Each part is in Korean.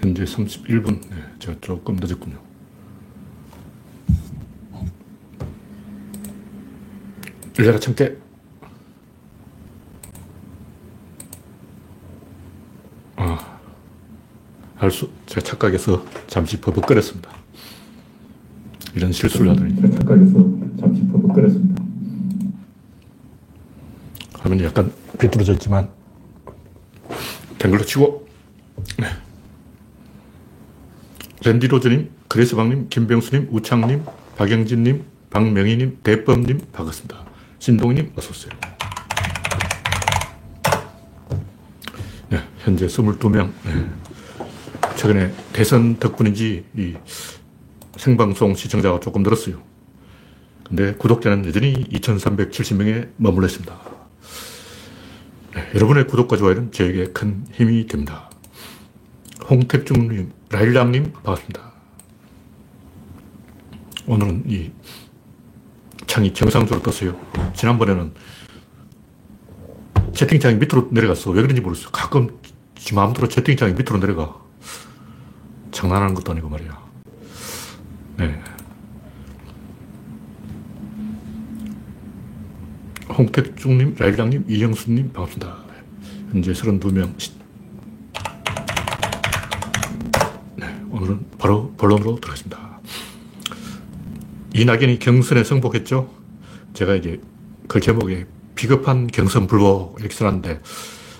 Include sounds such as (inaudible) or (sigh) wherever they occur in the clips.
현재 31분. 네, 제가 조금 늦었군요. 열려라 참깨. 아, 할수, 제가 착각해서 잠시 버벅거렸습니다. 이런 실수를 하더니. 제가 착각해서 잠시 버벅거렸습니다. 화면이 약간 비뚤어졌지만, 된 걸로 치고, 네. 랜디로즈님, 그레스방님, 김병수님, 우창님, 박영진님, 박명희님, 대범님, 반갑습니다. 신동님, 어서오세요. 네, 현재 22명. 네. 최근에 대선 덕분인지 이 생방송 시청자가 조금 늘었어요. 근데 구독자는 여전히 2370명에 머물러 있습니다. 네, 여러분의 구독과 좋아요는 저에게 큰 힘이 됩니다. 홍택중님, 라일락님, 반갑습니다. 오늘은 이 창이 정상적으로 떴어요. 지난번에는 채팅창이 밑으로 내려갔어. 왜 그런지 모르겠어. 가끔 지 마음대로 채팅창이 밑으로 내려가. 장난하는 것도 아니고 말이야. 네. 홍택중님, 라일락님, 이영수님, 반갑습니다. 현재 32명. 네, 오늘은 바로 본론으로 들어가겠습니다. 이낙연이 경선에 승복했죠. 제가 이제 그 제목에 비겁한 경선 불복 이렇게 써놨는데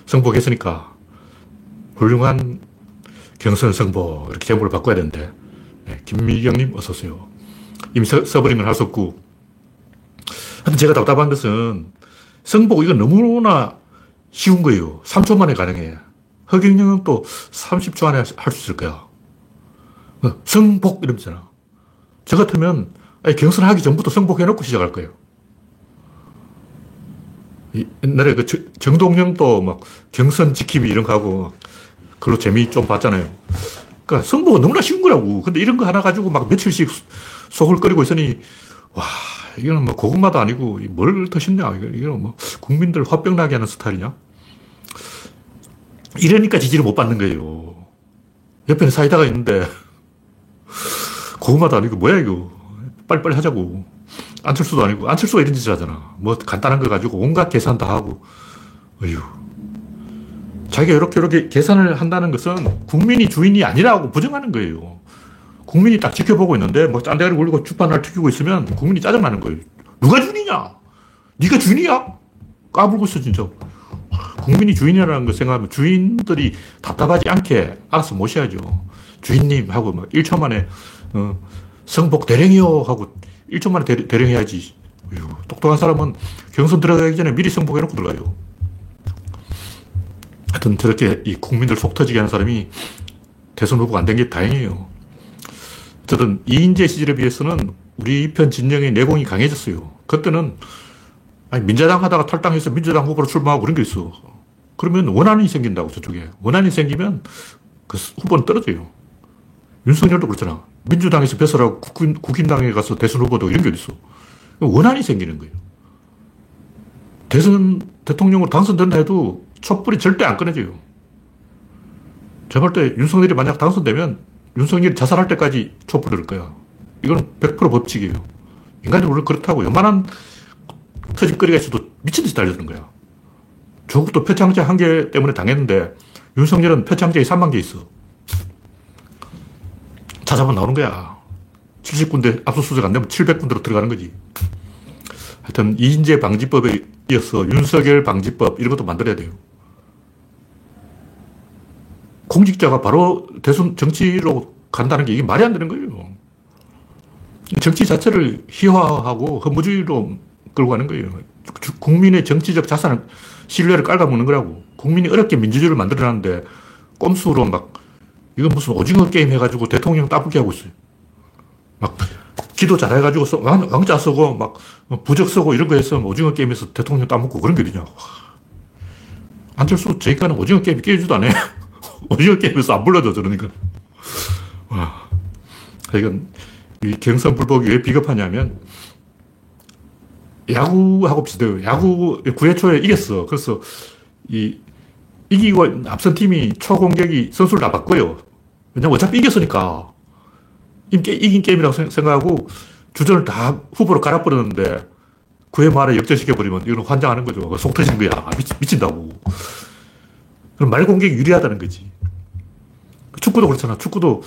승복했으니까 훌륭한 경선 승복 이렇게 제목을 바꿔야 되는데 네, 김미경님 어서 오세요. 이미 써, 써버린 건할수 없고 하여튼 제가 답답한 것은 승복 이건 너무나 쉬운 거예요. 3초 만에 가능해. 허경영은 또 30초 안에 할 수 있을 거야. 승복 이러잖아. 저 같으면 경선하기 전부터 승복해놓고 시작할 거예요. 옛날에 그 정동영도 막 경선 지킴이 이런 거 하고 그걸로 재미 좀 봤잖아요. 그러니까 승복은 너무나 쉬운 거라고. 근데 이런 거 하나 가지고 막 며칠씩 속을 끓이고 있으니 와, 이거는 뭐 고구마도 아니고 뭘더 쉽냐. 이거는 뭐 국민들 화병 나게 하는 스타일이냐. 이러니까 지지를 못 받는 거예요. 옆에는 사이다가 있는데 고구마도 아니고 뭐야 이거. 빨리빨리 하자고. 안철수도 아니고, 안철수가 이런 짓을 하잖아. 뭐 간단한 거 가지고 온갖 계산 다 하고. 어휴. 자기가 이렇게 이렇게 계산을 한다는 것은 국민이 주인이 아니라고 부정하는 거예요. 국민이 딱 지켜보고 있는데 뭐 짠대가리 굴리고 주판을 튀기고 있으면 국민이 짜증나는 거예요. 누가 주인이냐? 네가 주인이야? 까불고 있어 진짜. 국민이 주인이라는 걸 생각하면 주인들이 답답하지 않게 알아서 모셔야죠. 주인님 하고 막 1초 만에 어, 성복 대령이요 하고 1초 만에 대, 령해야지 똑똑한 사람은 경선 들어가기 전에 미리 성복해놓고 들어가요. 하여튼 저렇게 이 국민들 속 터지게 하는 사람이 대선 후보가 안 된 게 다행이에요. 어쨌든 이인재 시절에 비해서는 우리 편 진영의 내공이 강해졌어요. 그때는 아니, 민자당 하다가 탈당해서 민주당 후보로 출마하고 그런 게 있어. 그러면 원한이 생긴다고 저쪽에. 원한이 생기면 그 후보는 떨어져요. 윤석열도 그렇잖아. 민주당에서 배설하고 국힘, 국힘당에 가서 대선 후보도 이런 게 어딨어. 원한이 생기는 거예요. 대선 대통령으로 당선된다 해도 촛불이 절대 안 끊어져요. 제가 볼때 윤석열이 만약 당선되면 윤석열이 자살할 때까지 촛불을 들 거야. 이건 100% 법칙이에요. 인간이 원래 그렇다고. 요만한 터집거리가 있어도 미친 듯이 달려드는 거야. 조국도 표창장 한 개 때문에 당했는데 윤석열은 표창장이 3만 개 있어. 찾아보면 나오는 거야. 70군데 압수수색 안 되면 700군데로 들어가는 거지. 하여튼 이인재 방지법에 이어서 윤석열 방지법 이런 것도 만들어야 돼요. 공직자가 바로 대선 정치로 간다는 게 이게 말이 안 되는 거예요. 정치 자체를 희화하고 허무주의로 끌고 가는 거예요. 국민의 정치적 자산을 신뢰를 깔아먹는 거라고. 국민이 어렵게 민주주의를 만들어놨는데 꼼수로 막 이건 무슨 오징어 게임 해가지고 대통령 따블게 하고 있어요. 막 기도 잘 해가지고 왕자 쓰고 막 부적 쓰고 이런 거 해서 오징어 게임에서 대통령 따먹고 그런 게 어디냐. 안철수 저기까는 오징어 게임 깨지도 않아. (laughs) 오징어 게임에서 안 불러줘 저러니까. 와. 이건 이 경선 불복이 왜 비겁하냐면 야구하고 비슷해요. 야구 9회 초에 이겼어. 그래서 이 이기고 앞선 팀이 초공격이 선수를 다 바꿔요. 왜냐면 어차피 이겼으니까. 이긴 게임이라고 생각하고 주전을 다 후보로 깔아버렸는데 그의 말에 역전시켜버리면 이건 환장하는 거죠. 속 터진 거야. 아, 미치, 미친 다고. 그럼 말 공격이 유리하다는 거지. 축구도 그렇잖아. 축구도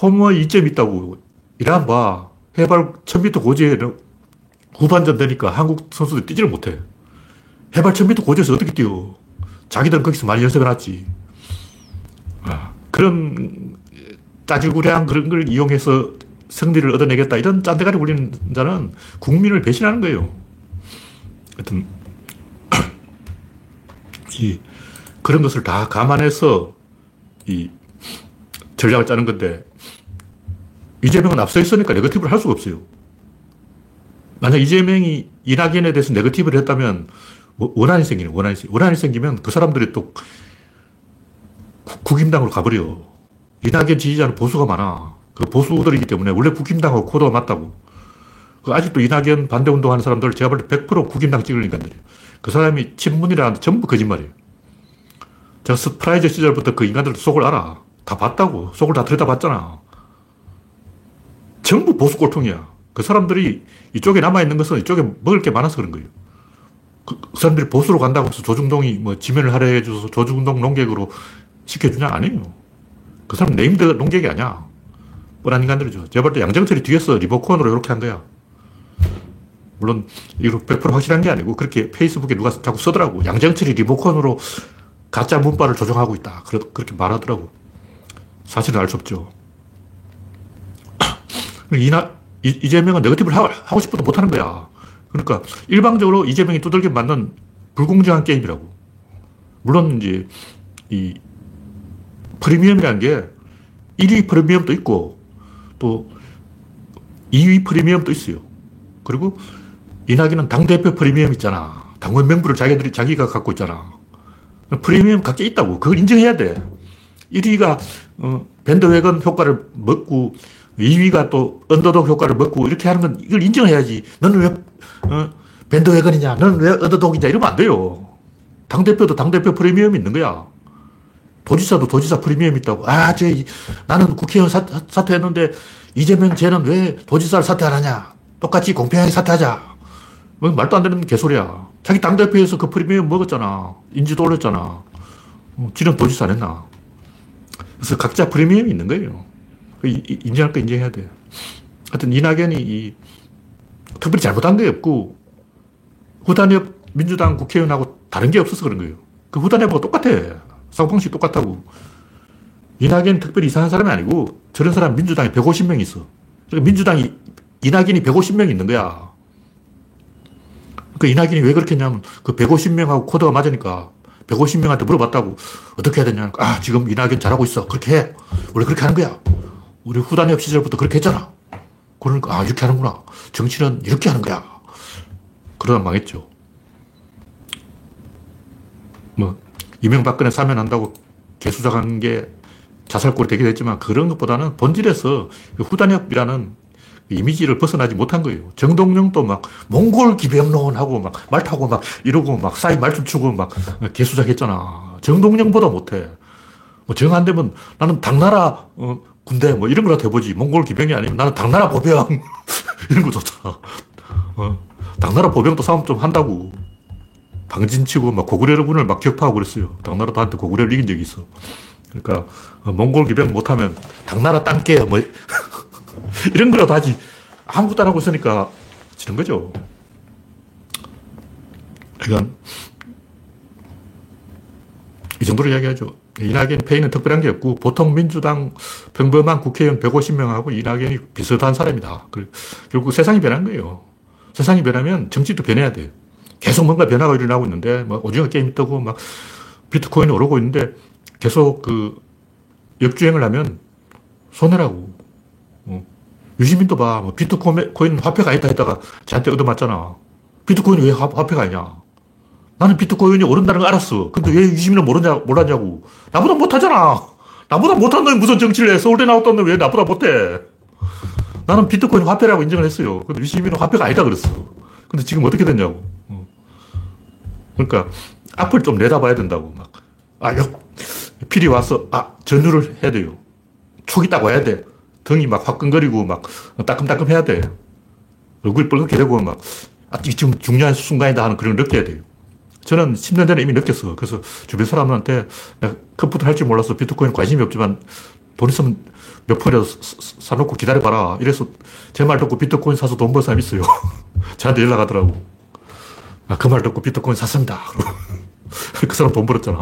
홈의 이점이 있다고. 이란 봐. 해발 1000m 고지에 후반전 되니까 한국 선수들이 뛰지를 못해. 해발 1000m 고지에서 어떻게 뛰어? 자기들은 거기서 많이 연습을 했지. 아, 그런 짜질구레한 그런 걸 이용해서 승리를 얻어내겠다. 이런 짠대가리 굴리는 자는 국민을 배신하는 거예요. 하여튼, (clears throat) 이, 그런 것을 다 감안해서 이 전략을 짜는 건데, 이재명은 앞서 있으니까 네거티브를 할 수가 없어요. 만약 이재명이 이낙연에 대해서 네거티브를 했다면 원한이 생기는 원한이 원한이 생기면 그 사람들이 또 국임당으로 가버려. 이낙연 지지자는 보수가 많아. 그 보수들이기 때문에 원래 국힘당하고 코드가 맞다고. 그 아직도 이낙연 반대 운동하는 사람들 제가 볼 때 100% 국힘당 찍을 인간들이에요. 그 사람이 친문이라는데 전부 거짓말이에요. 제가 스프라이즈 시절부터 그 인간들 속을 알아. 다 봤다고. 속을 다 들여다봤잖아. 전부 보수 꼴통이야. 그 사람들이 이쪽에 남아있는 것은 이쪽에 먹을 게 많아서 그런 거예요. 그, 그 사람들이 보수로 간다고 해서 조중동이 뭐 지면을 할애해 줘서 조중동 논객으로 시켜주냐? 아니에요. 그 사람 named 논객이 아니야. 뻔한 인간들이죠. 제가 볼때 양정철이 뒤에서 리모컨으로 이렇게 한 거야. 물론, 이거 100% 확실한 게 아니고, 그렇게 페이스북에 누가 자꾸 쓰더라고. 양정철이 리모컨으로 가짜 문발을 조정하고 있다. 그렇게 말하더라고. 사실은 알 수 없죠. (clears throat) 이나, 이 재명은 네거티브를 하고 싶어도 못하는 거야. 그러니까 일방적으로 이재명이 두들겨 맞는 불공정한 게임이라고. 물론 이제 이 프리미엄이라는 게 1위 프리미엄도 있고 또 2위 프리미엄도 있어요. 그리고 이낙연은 당대표 프리미엄 있잖아. 당원 명부를 자기들이, 자기가 갖고 있잖아. 프리미엄 각자 있다고. 그걸 인정해야 돼. 1위가 어, 밴드웨건 효과를 먹고 2위가 또 언더독 효과를 먹고 이렇게 하는 건 이걸 인정해야지. 너는 왜 어, 밴드웨건이냐? 너는 왜 언더독이냐? 이러면 안 돼요. 당대표도 당대표 프리미엄이 있는 거야. 도지사도 도지사 프리미엄 있다고. 아, 저, 나는 국회의원 사, 사퇴했는데 이재명 쟤는 왜 도지사를 사퇴 안 하냐? 똑같이 공평하게 사퇴하자. 뭐 말도 안 되는 개소리야. 자기 당대표에서 그 프리미엄 먹었잖아. 인지도 올렸잖아. 어, 지는 도지사 안 했나? 그래서 각자 프리미엄이 있는 거예요. 그 인정할 거 인정해야 돼. 하여튼 이낙연이 이 특별히 잘못한 게 없고 후단협 민주당 국회의원하고 다른 게 없어서 그런 거예요. 그 후단협하고 똑같아. 사고방식 똑같다고. 이낙연 특별히 이상한 사람이 아니고 저런 사람 민주당에 150명 있어. 그러니까 민주당이 이낙연이 150명 있는 거야. 그 이낙연이 왜 그렇게 했냐면 그 150명하고 코드가 맞으니까 150명한테 물어봤다고 어떻게 해야 되냐. 아, 지금 이낙연 잘하고 있어. 그렇게 해. 원래 그렇게 하는 거야. 우리 후단협 시절부터 그렇게 했잖아. 그러니까, 아, 이렇게 하는구나. 정치는 이렇게 하는 거야. 그러다 망했죠. 뭐, 이명박근혜 사면한다고 개수작한 게 자살골이 되게 됐지만 그런 것보다는 본질에서 그 후단협이라는 이미지를 벗어나지 못한 거예요. 정동영도 막 몽골 기병론하고 막 말 타고 막 이러고 막 사이 말춤 추고 막 개수작했잖아. 정동영보다 못해. 뭐정안 되면 나는 당나라 어, 군대 뭐 이런 거라도 해보지. 몽골 기병이 아니면 나는 당나라 보병 (laughs) 이런 거 좋잖아. 어, 당나라 보병도 싸움 좀 한다고. 방진치고 막 고구려군을 막 격파하고 그랬어요. 당나라도 한테 고구려를 이긴 적이 있어. 그러니까 어, 몽골 기병 못하면 당나라 땅게 뭐 (laughs) 이런 거라도 하지. 아무것도 안 하고 있으니까 지는 거죠. 그러니까 이 정도로 이야기하죠. 이낙연 페이는 특별한 게 없고 보통 민주당 평범한 국회의원 150명하고 이낙연이 비슷한 사람이다. 결국 세상이 변한 거예요. 세상이 변하면 정치도 변해야 돼요. 계속 뭔가 변화가 일어나고 있는데 뭐 오징어 게임이 뜨고 막 비트코인이 오르고 있는데 계속 그 역주행을 하면 손해라고. 어. 유시민도 봐. 뭐 비트코인 화폐가 아니다 했다가 저한테 얻어맞잖아. 비트코인이 왜 화폐가 아니냐. 나는 비트코인이 오른다는 걸 알았어. 근데 왜 유시민은 모르냐, 몰랐냐고. 나보다 못하잖아. 나보다 못한 놈이 무슨 정치를 해. 서울대 나왔던 놈왜 나보다 못해. 나는 비트코인 화폐라고 인정을 했어요. 근데 유시민은 화폐가 아니다 그랬어. 근데 지금 어떻게 됐냐고. 어. 그러니까 앞을 좀 내다봐야 된다고. 막. 아, 역, 필이 와서, 아, 전율을 해야 돼요. 촉이 딱 와야 돼. 등이 막 화끈거리고 막 따끔따끔 해야 돼. 얼굴이 뻘겋게 되고 막, 아, 지금 중요한 순간이다 하는 그런 걸 느껴야 돼요. 저는 10년 전에 이미 느꼈어. 그래서 주변 사람들한테 내가 컴퓨터 할 줄 몰라서 비트코인 관심이 없지만 돈 있으면 몇 푼이라도 사놓고 기다려봐라. 이래서 제 말 듣고 비트코인 사서 돈벌 사람 있어요. (laughs) 저한테 연락하더라고. 아, 그 말 듣고 비트코인 샀습니다. (laughs) 그 사람 돈 벌었잖아.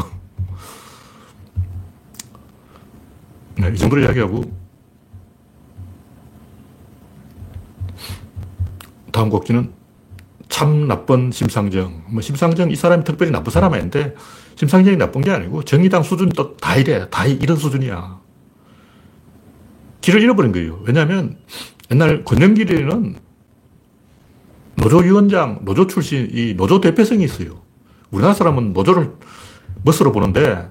네, 이 정도로 이야기하고 다음 곡지는 참 나쁜 심상정. 뭐 심상정 이 사람이 특별히 나쁜 사람 아닌데 심상정이 나쁜 게 아니고 정의당 수준이 또 다 이래. 다 이런 수준이야. 길을 잃어버린 거예요. 왜냐하면 옛날 권영길에는 노조위원장, 노조 출신, 이 노조 대표성이 있어요. 우리나라 사람은 노조를 멋으로 보는데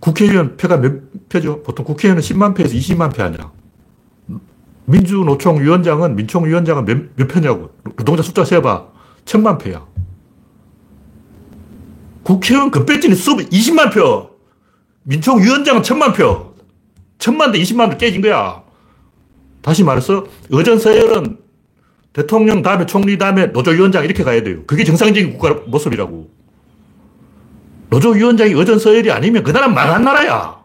국회의원 표가 몇 표죠? 보통 국회의원은 10만 표에서 20만 표 아니야. 민주노총 위원장은, 민총 위원장은 몇, 몇 표냐고. 노동자 숫자 세봐. 천만 표야. 국회의원 급배진이 수 20만 표. 민총 위원장은 천만 표. 천만 대 20만 대 깨진 거야. 다시 말해서, 의전 서열은 대통령 다음에 총리 다음에 노조위원장 이렇게 가야 돼요. 그게 정상적인 국가 모습이라고. 노조위원장이 의전 서열이 아니면 그 나라는 망한 나라야.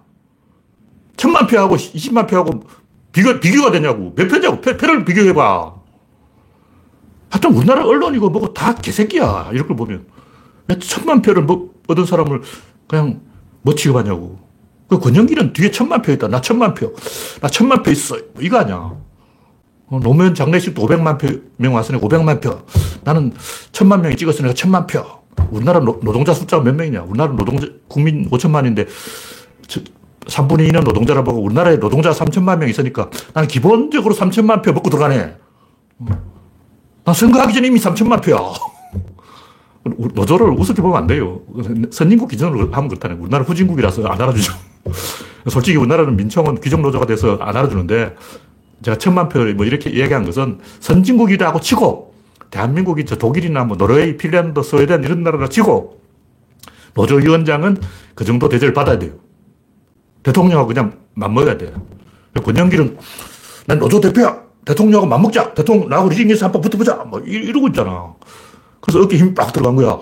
천만 표하고 20만 표하고 비교, 비교가 되냐고. 몇 표냐고. 표, 표를 비교해봐. 하여튼 우리나라 언론이고 뭐고 다 개새끼야. 걸 보면. 왜 천만 표를 뭐, 얻은 사람을 그냥 뭐 취급하냐고. 그 권영길은 뒤에 천만 표 있다. 나 천만 표. 나 천만 표 있어. 뭐 이거 아니야. 어, 노무현 장례식도 500만 표, 명 왔으니까 500만 표. 나는 천만 명이 찍었으니까 천만 표. 우리나라 노, 동자 숫자가 몇 명이냐. 우리나라 노동자, 국민 5천만인데, 3분의 2는 노동자라 보고 우리나라에 노동자 3천만 명 있으니까 나는 기본적으로 3천만 표 먹고 들어가네. 나 선거하기 전에 이미 3천만 표야. (laughs) 노조를 우습게 보면 안 돼요. 선진국 기준으로 하면 그렇다네. 우리나라 후진국이라서 안 알아주죠. (laughs) 솔직히 우리나라는 민총은 귀족노조가 돼서 안 알아주는데 제가 천만 표뭐 이렇게 이야기한 것은 선진국이라고 치고 대한민국이 저 독일이나 뭐 노르웨이, 핀란드, 스웨덴 이런 나라라 치고 노조위원장은 그 정도 대접을 받아야 돼요. 대통령하고 그냥 맞먹어야 돼. 권영길은 난 노조 대표야. 대통령하고 맞먹자. 대통령 나하고 리딩에서 한번 붙어보자. 뭐 이러고 있잖아. 그래서 어깨 힘이 빡 들어간 거야.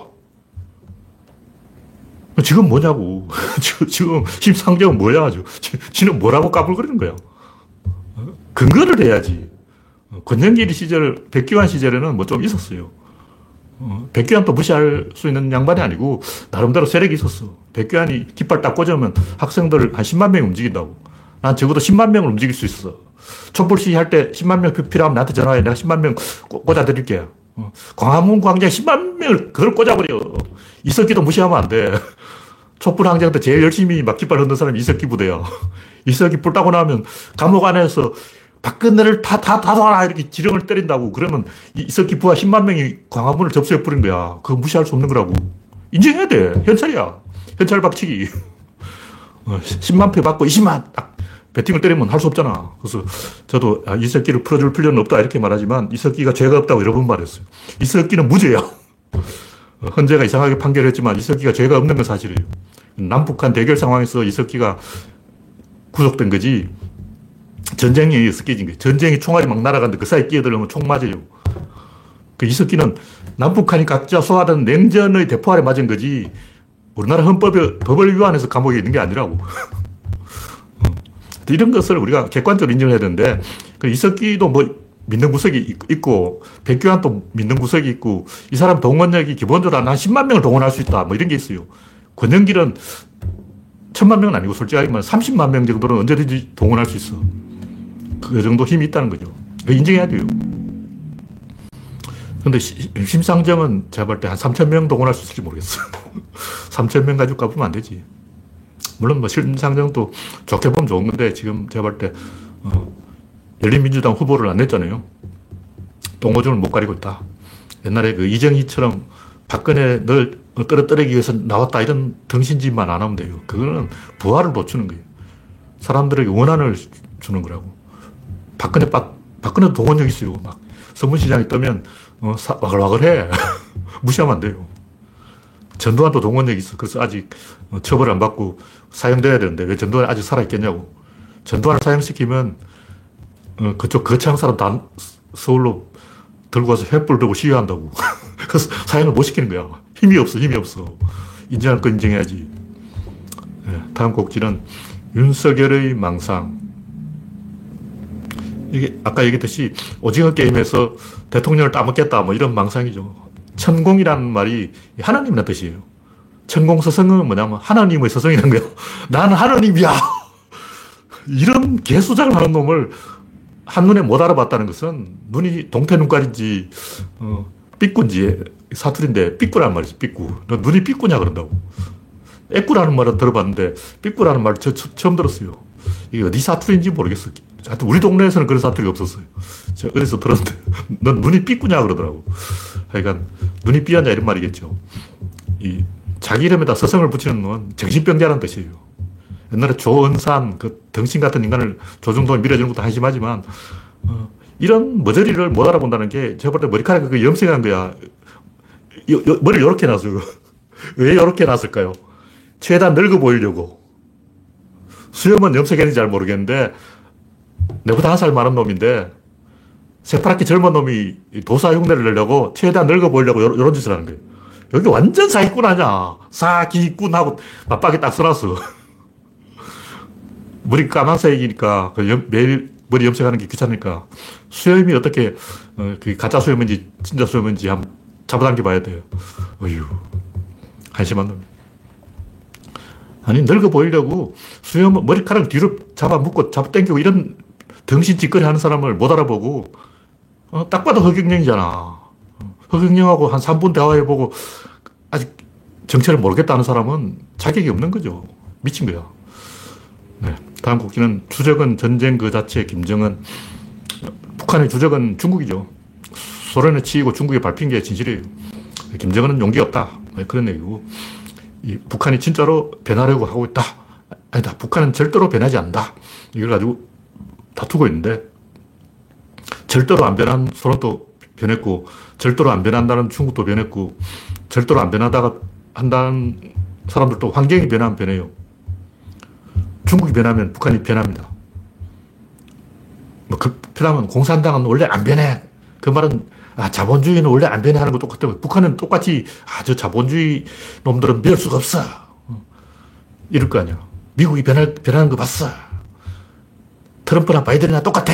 지금 뭐냐고. (laughs) 지금 심상정은 뭐야. 지는 뭐라고 까불거리는 거야. 근거를 해야지. 권영길 시절, 백기환 시절에는 뭐 좀 있었어요. 어, 백교환도 무시할 수 있는 양반이 아니고 나름대로 세력이 있었어. 백교환이 깃발 딱 꽂으면 학생들을 한 10만 명이 움직인다고. 난 적어도 10만 명을 움직일 수 있어. 촛불 시위 할 때 10만 명 필요하면 나한테 전화해. 내가 10만 명 꽂아드릴게. 어, 광화문 광장 10만 명을 그걸 꽂아버려. 이석기도 무시하면 안 돼. 촛불 항쟁 때 제일 열심히 막 깃발 흔든 사람이 이석기 부대야. (laughs) 이석기 불 따고 나면 감옥 안에서 박근혜를 다, 다, 다 놔라. 이렇게 지령을 때린다고. 그러면 이석기 부하 10만 명이 광화문을 접수해 뿌린 거야. 그거 무시할 수 없는 거라고. 인정해야 돼. 현찰이야. 현찰 박치기. 10만 어, 표 받고 20만 딱 배팅을 때리면 할 수 없잖아. 그래서 저도 아, 이석기를 풀어줄 필요는 없다 이렇게 말하지만 이석기가 죄가 없다고 여러 번 말했어요. 이석기는 무죄야. 어, 헌재가 이상하게 판결 했지만 이석기가 죄가 없는 건 사실이에요. 남북한 대결 상황에서 이석기가 구속된 거지 의해서 깨진 거예요. 전쟁이 총알이 막 날아가는데 그 사이에 끼어들면 총 맞아요. 그 이석기는 남북한이 각자 소화된 냉전의 대포 아래 맞은 거지 우리나라 헌법에 법을 위반해서 감옥에 있는 게 아니라고. 어. 이런 것을 우리가 객관적으로 인정해야 되는데 그 이석기도 뭐 믿는 구석이 있고 백교환도 믿는 구석이 있고 이 사람 동원력이 기본적으로 한 10만 명을 동원할 수 있다 뭐 이런 게 있어요. 권영길은 천만 명은 아니고 솔직하게 말하면 30만 명 정도는 언제든지 동원할 수 있어. 그 정도 힘이 있다는 거죠. 인정해야 돼요. 근데 심상정은 제가 볼 때 한 3천 명 동원할 수 있을지 모르겠어. (laughs) 3천 명 가지고 가보면 안 되지. 물론 뭐 심상정도 좋게 보면 좋은 건데 지금 제가 볼 때, 어, 열린민주당 후보를 안 냈잖아요. 동호준을 못 가리고 있다. 옛날에 그 이정희처럼 박근혜 널 끌어들이기 위해서 나왔다 이런 등신짓만 안 하면 돼요. 그거는 부활을 놓치는 거예요. 사람들에게 원한을 주는 거라고. 박근혜, 박, 박근혜도 동원력 있어요. 막 서문시장이 뜨면 어, 사, 와글와글 해. (laughs) 무시하면 안 돼요. 전두환도 동원력 있어. 그래서 아직 어, 처벌 안 받고 사형돼야 되는데 왜 전두환이 아직 살아있겠냐고. 전두환을 사형시키면 어, 그쪽 거창 사람 다 서울로 들고 가서 횃불 들고 시위한다고. (laughs) 그래서 사형을 못 시키는 거야. 힘이 없어, 힘이 없어. 인정할 거 인정해야지. 네, 다음 곡지는 윤석열의 망상. 이게 아까 얘기했듯이 오징어 게임에서 대통령을 따먹겠다 뭐 이런 망상이죠. 천공이라는 말이 하나님이라는 뜻이에요. 천공 서성은 뭐냐면 하나님의 서성이라는 거예요. (laughs) 나는 하나님이야. (laughs) 이런 개수작을 하는 놈을 한눈에 못 알아봤다는 것은 눈이 동태 눈깔인지 어, 삐꾼지 사투리인데 삐꾸라는 말이지 삐꾸. 너 눈이 삐꾸냐 그런다고. 애꾸라는 말은 들어봤는데 삐꾸라는 말 저, 처음 들었어요. 이게 어디 사투리인지 모르겠어. 하여튼 우리 동네에서는 그런 사투리가 없었어요. 제가 어디서 들었는데 (laughs) 넌 눈이 삐꾸냐 그러더라고. 하여간 눈이 삐었냐 이런 말이겠죠. 이 자기 이름에다 서성을 붙이는 건 정신병자라는 뜻이에요. 옛날에 조은산 그 덩신 같은 인간을 조중동에 밀어주는 것도 한심하지만 어, 이런 머저리를 못 알아본다는 게 제가 볼 때 머리카락이 그 염색한 거야. 요, 요, 머리를 이렇게 놨어요. (laughs) 왜 이렇게 놨을까요? 최대한 늙어 보이려고. 수염은 염색했는지 잘 모르겠는데 내보다 한 살 많은 놈인데 새파랗게 젊은 놈이 도사 흉내를 내려고 최대한 늙어 보이려고 이런 짓을 하는 거예요. 여기 완전 사기꾼 아니야. 사기꾼하고 맞박이 딱 써놨어. 머리 (laughs) 까만색이니까 그 매일 머리 염색하는 게 귀찮으니까 수염이 어떻게 어, 그 가짜 수염인지 진짜 수염인지 한번 잡아당겨 봐야 돼요. 어휴 한심한 놈. 아니 늙어 보이려고 수염 머리카락 뒤로 잡아 묶고 잡아 당기고 이런 덩신 짓거리 하는 사람을 못 알아보고 어, 딱 봐도 허경영이잖아. 허경영하고 한 3분 대화해보고 아직 정체를 모르겠다는 사람은 자격이 없는 거죠. 미친 거야. 네. 다음 국기는 주적은 전쟁 그 자체 김정은. 북한의 주적은 중국이죠. 소련에 치이고 중국에 밟힌 게 진실이에요. 김정은은 용기 없다. 네, 그런 얘기고. 이 북한이 진짜로 변하려고 하고 있다. 아니다. 북한은 절대로 변하지 않는다. 이걸 가지고 다투고 있는데, 절대로 안 변한 소련도 변했고, 절대로 안 변한다는 중국도 변했고, 절대로 안 변하다가 한다는 사람들도 환경이 변하면 변해요. 중국이 변하면 북한이 변합니다. 뭐, 그, 변하면 공산당은 원래 안 변해. 그 말은, 아, 자본주의는 원래 안 변해 하는 거 똑같아요. 북한은 똑같이, 아, 저 자본주의 놈들은 변할 수가 없어. 이럴 거 아니야. 미국이 변할, 변하는 거 봤어. 트럼프나 바이든이나 똑같아.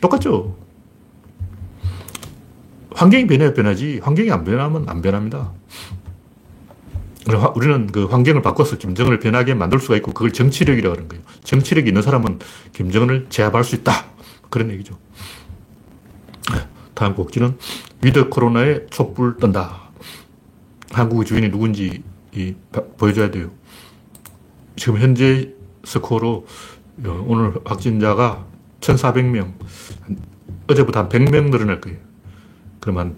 똑같죠. 환경이 변해야 변하지, 환경이 안 변하면 안 변합니다. 우리는 그 환경을 바꿔서 김정은을 변하게 만들 수가 있고 그걸 정치력이라고 하는 거예요. 정치력이 있는 사람은 김정은을 제압할 수 있다. 그런 얘기죠. 다음 꼭지는 위드 코로나에 촛불 뜬다. 한국의 주인이 누군지 이, 보여줘야 돼요. 지금 현재 스코어로 어, 오늘 확진자가 1,400명, 어제부터 한 100명 늘어날 거예요. 그러면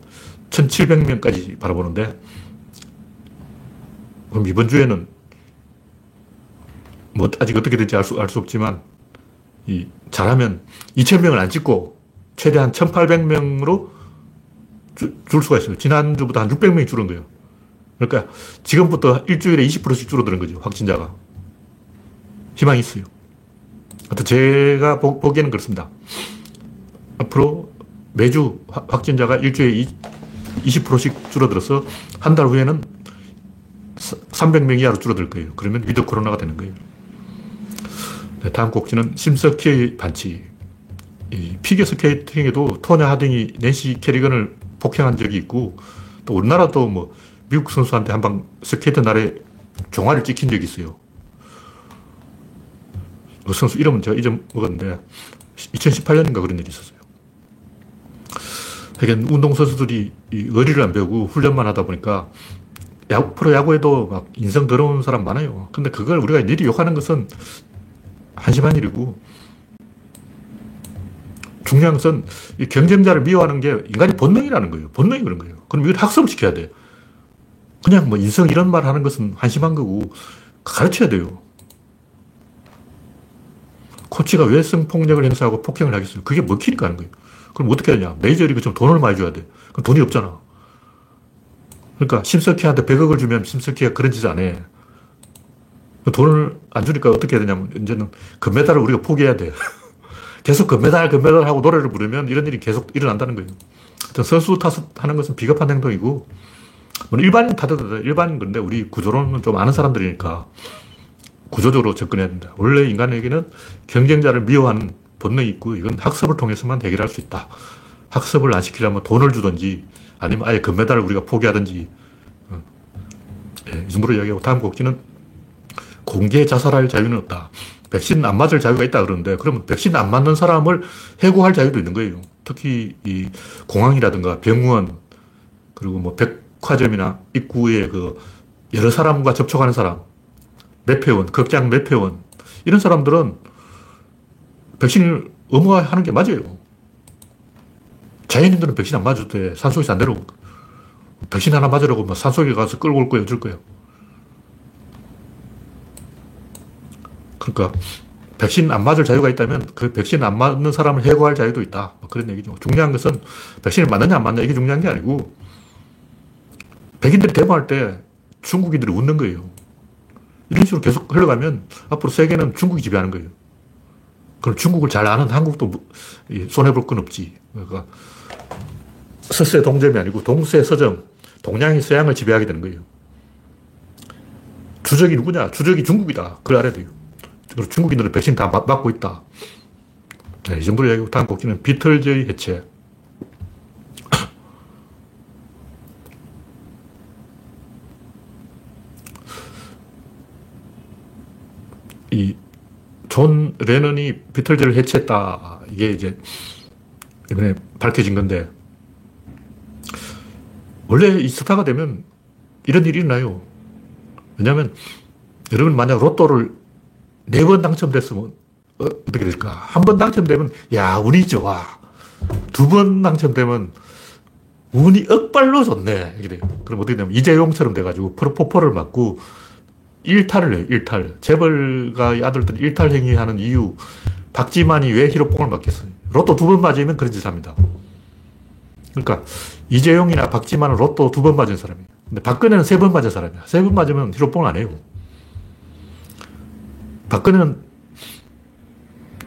1,700명까지 바라보는데 그럼 이번 주에는 뭐 아직 어떻게 될지 알 수, 알 수 없지만 이 잘하면 2,000명을 안 찍고 최대한 1,800명으로 주, 줄 수가 있어요. 지난주보다 한 600명이 줄은 거예요. 그러니까 지금부터 일주일에 20%씩 줄어드는 거죠. 확진자가. 희망이 있어요. 하여튼 제가 보, 보기에는 그렇습니다. 앞으로 매주 확진자가 일주일에 20%씩 줄어들어서 한 달 후에는 300명 이하로 줄어들 거예요. 그러면 위드 코로나가 되는 거예요. 네, 다음 꼭지는 심석희의 반칙. 이 피겨 스케이팅에도 토냐 하딩이 낸시 캐리건을 폭행한 적이 있고 또 우리나라도 뭐 미국 선수한테 한번 스케이트 날에 종아리를 찍힌 적이 있어요. 그 선수 이름은 제가 잊어먹었는데 2018년인가 그런 일이 있었어요. 하여간 운동선수들이 의리를 안 배우고 훈련만 하다 보니까 야구, 프로 야구에도 막 인성 더러운 사람 많아요. 근데 그걸 우리가 일일이 욕하는 것은 한심한 일이고, 중요한 것은 이 경쟁자를 미워하는 게 인간의 본능이라는 거예요. 본능이 그런 거예요. 그럼 이걸 학습을 시켜야 돼. 그냥 뭐 인성 이런 말 하는 것은 한심한 거고, 가르쳐야 돼요. 코치가 왜 성폭력을 행사하고 폭행을 하겠어요? 그게 먹히니까 하는 거예요. 그럼 어떻게 하냐? 메이저리그 좀 돈을 많이 줘야 돼. 그럼 돈이 없잖아. 그러니까 심석희한테 100억을 주면 심석희가 그런 짓안 해. 돈을 안 주니까 어떻게 해야 되냐면, 이제는 금메달을 우리가 포기해야 돼요. (laughs) 계속 금메달, 금메달 하고 노래를 부르면 이런 일이 계속 일어난다는 거예요. 선수 탓하는 것은 비겁한 행동이고, 일반인 탓해도 일반인 건데, 우리 구조론은 좀 아는 사람들이니까, 구조적으로 접근해야 된다. 원래 인간에게는 경쟁자를 미워하는 본능이 있고, 이건 학습을 통해서만 해결할 수 있다. 학습을 안 시키려면 돈을 주든지, 아니면 아예 금메달을 우리가 포기하든지, 네, 이 정도로 이야기하고, 다음 곡지는 공개 자살할 자유는 없다. 백신 안 맞을 자유가 있다 그러는데 그러면 백신 안 맞는 사람을 해고할 자유도 있는 거예요. 특히 이 공항이라든가 병원 그리고 뭐 백화점이나 입구에 그 여러 사람과 접촉하는 사람, 매폐원, 극장 매폐원 이런 사람들은 백신을 의무화하는 게 맞아요. 자연인들은 백신 안 맞을 때 산속에서 안 내려오고 백신 하나 맞으려고 뭐 산속에 가서 끌고 올 거예요, 어쩔 거예요. 그러니까 백신 안 맞을 자유가 있다면 그 백신 안 맞는 사람을 해고할 자유도 있다. 뭐 그런 얘기죠. 중요한 것은 백신을 맞느냐 안 맞느냐 이게 중요한 게 아니고 백인들이 데모할 때 중국인들이 웃는 거예요. 이런 식으로 계속 흘러가면 앞으로 세계는 중국이 지배하는 거예요. 그럼 중국을 잘 아는 한국도 손해볼 건 없지. 그러니까 서세 동점이 아니고 동세 서점, 동양이 서양을 지배하게 되는 거예요. 주적이 누구냐? 주적이 중국이다. 그걸 알아야 돼요. 그리고 중국인들은 백신 다 맞고 있다. 네, 이 정도로 이야기하고 다음 곡지는 비틀즈의 해체. 이 존 레넌이 비틀즈를 해체했다. 이게 이제 이번에 밝혀진 건데 원래 이 스타가 되면 이런 일이 일어나요. 왜냐하면 여러분 만약 로또를 네 번 당첨됐으면 어떻게 될까? 한 번 당첨되면, 야, 운이 좋아. 두 번 당첨되면, 운이 억발로 좋네. 이래. 그럼 어떻게 되냐면, 이재용처럼 돼가지고, 프로포폴을 맞고, 일탈을 해요, 일탈. 재벌가 아들들 일탈 행위하는 이유, 박지만이 왜 히로뽕을 맞겠어요? 로또 두 번 맞으면 그런 짓을 합니다. 그러니까, 이재용이나 박지만은 로또 두 번 맞은 사람이에요. 근데 박근혜는 세 번 맞은 사람이야. 세 번 맞으면 히로뽕을 안 해요. 박근혜는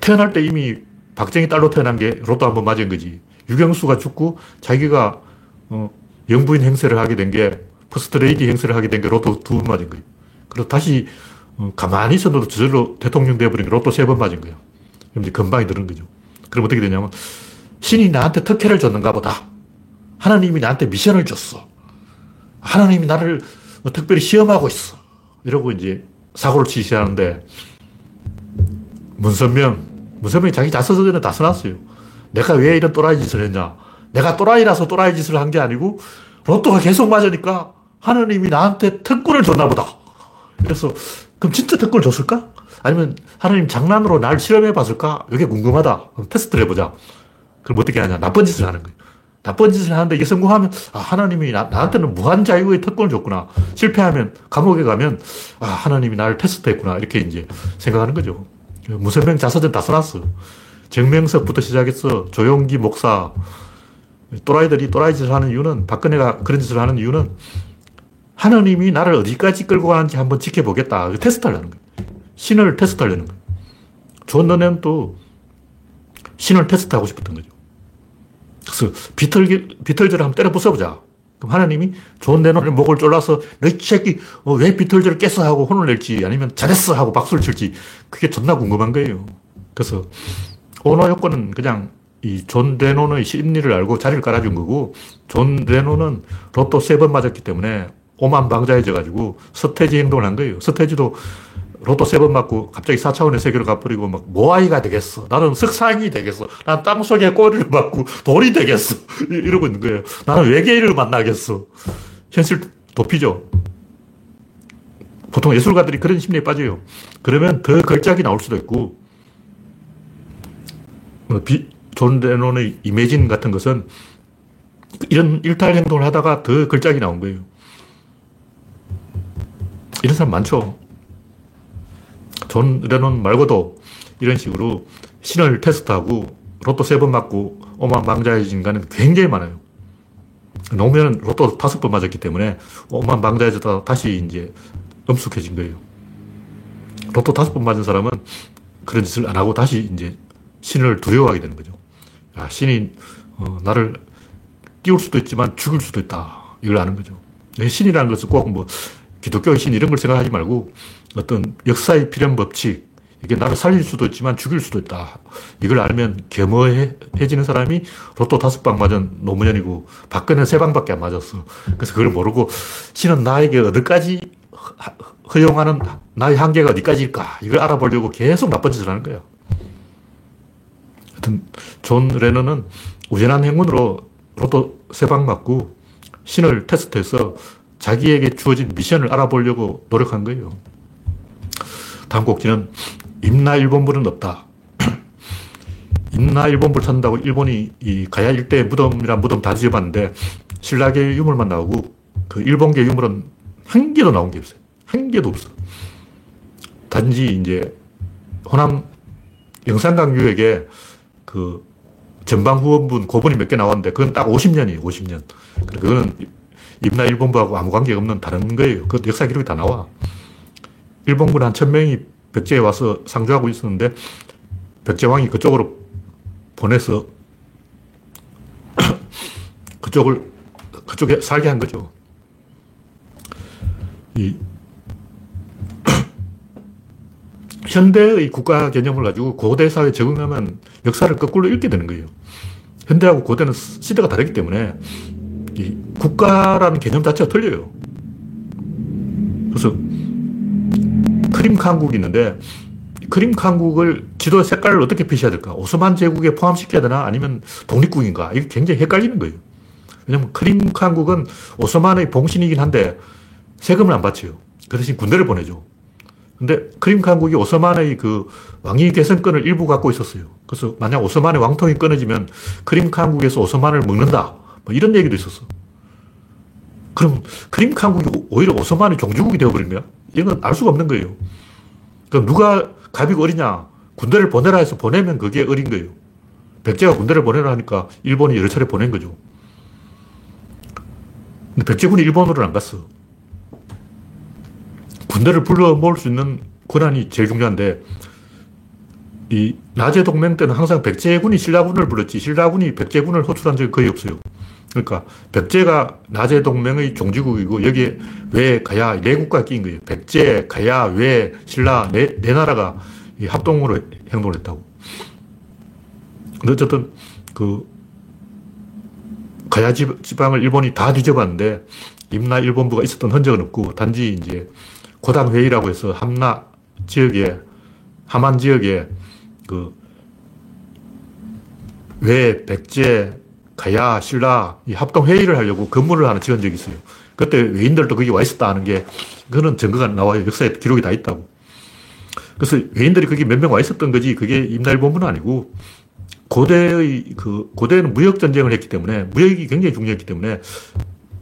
태어날 때 이미 박정희 딸로 태어난 게 로또 한 번 맞은 거지. 유경수가 죽고 자기가 어, 영부인 행세를 하게 된 게 퍼스트 레이디 행세를 하게 된 게 로또 두 번 맞은 거예요. 그리고 다시 어, 가만히 있어도 저절로 대통령 돼버린 게 로또 세 번 맞은 거예요. 그럼 이제 간댕이 부은 거죠. 그럼 어떻게 되냐면 신이 나한테 특혜를 줬는가 보다. 하나님이 나한테 미션을 줬어. 하나님이 나를 특별히 시험하고 있어. 이러고 이제 사고를 치기 시작하는데 문선명, 문선명이 자기 자서전에 다 써놨어요. 내가 왜 이런 또라이 짓을 했냐. 내가 또라이라서 또라이 짓을 한 게 아니고 로또가 계속 맞으니까 하느님이 나한테 특권을 줬나 보다. 그래서 그럼 진짜 특권을 줬을까? 아니면 하나님 장난으로 날 실험해 봤을까? 이게 궁금하다. 테스트를 해보자. 그럼 어떻게 하냐. 나쁜 짓을 하는 거예요. 나쁜 짓을 하는데 이게 성공하면 아, 하나님이 나, 나한테는 무한 자유의 특권을 줬구나. 실패하면 감옥에 가면 아, 하나님이 나를 테스트했구나. 이렇게 이제 생각하는 거죠. 문선명 자서전 다 써놨어. 정명석부터 시작해서 조용기 목사, 또라이들이 또라이 짓을 하는 이유는, 박근혜가 그런 짓을 하는 이유는 하나님이 나를 어디까지 끌고 가는지 한번 지켜보겠다. 테스트 하려는 거예요. 신을 테스트 하려는 거예요. 존 레논도 신을 테스트하고 싶었던 거죠. 그래서 비틀, 비틀즈를 한번 때려 부숴보자. 그럼 하나님이 존 레논의 목을 졸라서 너이 새끼 어, 왜 비틀즈를 깼어 하고 혼을 낼지 아니면 잘했어 하고 박수를 칠지 그게 존나 궁금한 거예요. 그래서 오노 요코는 그냥 이 존 레논의 심리를 알고 자리를 깔아준 거고 존 레논은 로또 세 번 맞았기 때문에 오만 방자해져가지고 서태지 행동을 한 거예요. 서태지도 로또 세 번 맞고 갑자기 4차원의 세계로 가버리고 막 모아이가 되겠어. 나는 석상이 되겠어. 난 땅속에 뿌리를 박고 돌이 되겠어. (laughs) 이러고 있는 거예요. 나는 외계인을 만나겠어. 현실 도피죠. 보통 예술가들이 그런 심리에 빠져요. 그러면 더 걸작이 나올 수도 있고, 뭐 비, 존 레논의 Imagine 같은 것은 이런 일탈 행동을 하다가 더 걸작이 나온 거예요. 이런 사람 많죠. 존 레논 말고도 이런 식으로 신을 테스트하고 로또 세 번 맞고 오만 방자해진 인간은 굉장히 많아요. 노무현은 로또 다섯 번 맞았기 때문에 오만 망자해져다 다시 이제 엄숙해진 거예요. 로또 다섯 번 맞은 사람은 그런 짓을 안 하고 다시 이제 신을 두려워하게 되는 거죠. 아, 신이 어, 나를 띄울 수도 있지만 죽일 수도 있다. 이걸 아는 거죠. 신이라는 것은 꼭 뭐 기독교의 신 이런 걸 생각하지 말고 어떤 역사의 필연 법칙, 이게 나를 살릴 수도 있지만 죽일 수도 있다. 이걸 알면 겸허해지는 사람이 로또 다섯 방 맞은 노무현이고 박근혜 세 방밖에 안 맞았어. 그래서 그걸 모르고 신은 나에게 어디까지 허용하는 나의 한계가 어디까지일까? 이걸 알아보려고 계속 나쁜 짓을 하는 거예요. 하여튼 존 레논은 우연한 행운으로 로또 세 방 맞고 신을 테스트해서 자기에게 주어진 미션을 알아보려고 노력한 거예요. 다음 꼭지는 임나 일본부는 없다. (clears throat) 임나 일본부를 찾는다고 일본이 이 가야 일대 무덤이란 무덤 다 뒤져봤는데 신라계 유물만 나오고 그 일본계 유물은 한 개도 나온 게 없어요. 한 개도 없어. 단지 이제 호남 영산강 유역에 그 전방 후원분 고분이 몇 개 나왔는데 그건 딱 50년이에요. 50년. 그거는 임나 일본부하고 아무 관계 없는 다른 거예요. 그 역사 기록이 다 나와. 일본군 한 천명이 백제에 와서 상주하고 있었는데 백제왕이 그쪽으로 보내서 (clears throat) 그쪽을 그쪽에 살게 한 거죠. 이 (clears throat) 현대의 국가 개념을 가지고 고대 사회에 적응하면 역사를 거꾸로 읽게 되는 거예요. 현대하고 고대는 시대가 다르기 때문에 이 국가라는 개념 자체가 틀려요. 그래서 크림 칸국이 있는데 크림 칸국을 지도 색깔을 어떻게 표시해야 될까? 오스만 제국에 포함시켜야 되나? 아니면 독립국인가? 이게 굉장히 헷갈리는 거예요. 왜냐면 크림 칸국은 오스만의 봉신이긴 한데 세금을 안 바쳐요. 그 대신 군대를 보내죠. 근데 크림 칸국이 오스만의 그 왕위 계승권을 일부 갖고 있었어요. 그래서 만약 오스만의 왕통이 끊어지면 크림 칸국에서 오스만을 먹는다. 뭐 이런 얘기도 있었어. 그럼 크림 칸국이 오히려 오스만의 종주국이 되어버린 거야? 이건 알 수가 없는 거예요. 그럼 누가 가비가 어리냐? 군대를 보내라 해서 보내면 그게 어린 거예요. 백제가 군대를 보내라 하니까 일본이 여러 차례 보낸 거죠. 근데 백제군이 일본으로는 안 갔어. 군대를 불러 모을 수 있는 권한이 제일 중요한데, 이 나제 동맹 때는 항상 백제군이 신라군을 불렀지, 신라군이 백제군을 호출한 적이 거의 없어요. 그러니까 백제가 나제 동맹의 종지국이고 여기에 왜 가야 네 국가 끼인 거예요. 백제, 가야, 왜, 신라 네, 네 나라가 합동으로 행동을 했다고. 근데 어쨌든 그 가야 지방을 일본이 다 뒤져봤는데 임나 일본부가 있었던 흔적은 없고 단지 이제 고당 회의라고 해서 함나 지역에 함안 지역에 그 왜 백제 가야, 신라 이 합동 회의를 하려고 근무를 하는 지은 적이 있어요. 그때 외인들도 거기 와 있었다 하는 게 그런 증거가 나와요. 역사에 기록이 다 있다고. 그래서 외인들이 거기 몇 명 와 있었던 거지 그게 임나일본부는 아니고 고대의 그 고대는 무역 전쟁을 했기 때문에 무역이 굉장히 중요했기 때문에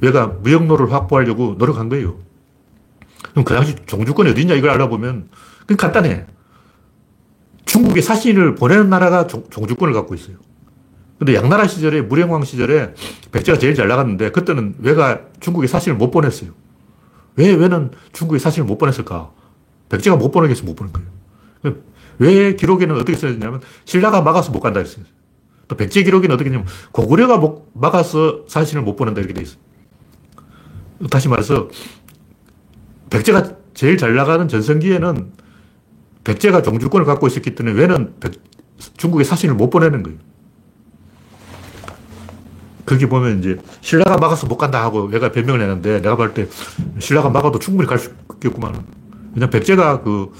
왜가 무역로를 확보하려고 노력한 거예요. 그럼 그 당시 종주권이 어디냐 이걸 알아보면 그건 간단해. 중국에 사신을 보내는 나라가 종, 종주권을 갖고 있어요. 근데 양나라 시절에 무령왕 시절에 백제가 제일 잘 나갔는데 그때는 왜가 중국에 사신을 못 보냈어요. 왜 왜는 중국에 사신을 못 보냈을까? 백제가 못 보내겠어 못 보낸 거예요. 왜 기록에는 어떻게 써있냐면 신라가 막아서 못 간다 했어요. 또 백제 기록에는 어떻게 했냐면 고구려가 막아서 사신을 못 보낸다 이렇게 돼 있어요. 다시 말해서 백제가 제일 잘 나가는 전성기에는 백제가 종주권을 갖고 있었기 때문에 왜는 백, 중국에 사신을 못 보내는 거예요. 거기 보면 이제 신라가 막아서 못 간다 하고 내가 변명을 했는데 내가 볼 때 신라가 막아도 충분히 갈 수 있겠구만. 그냥 백제가 그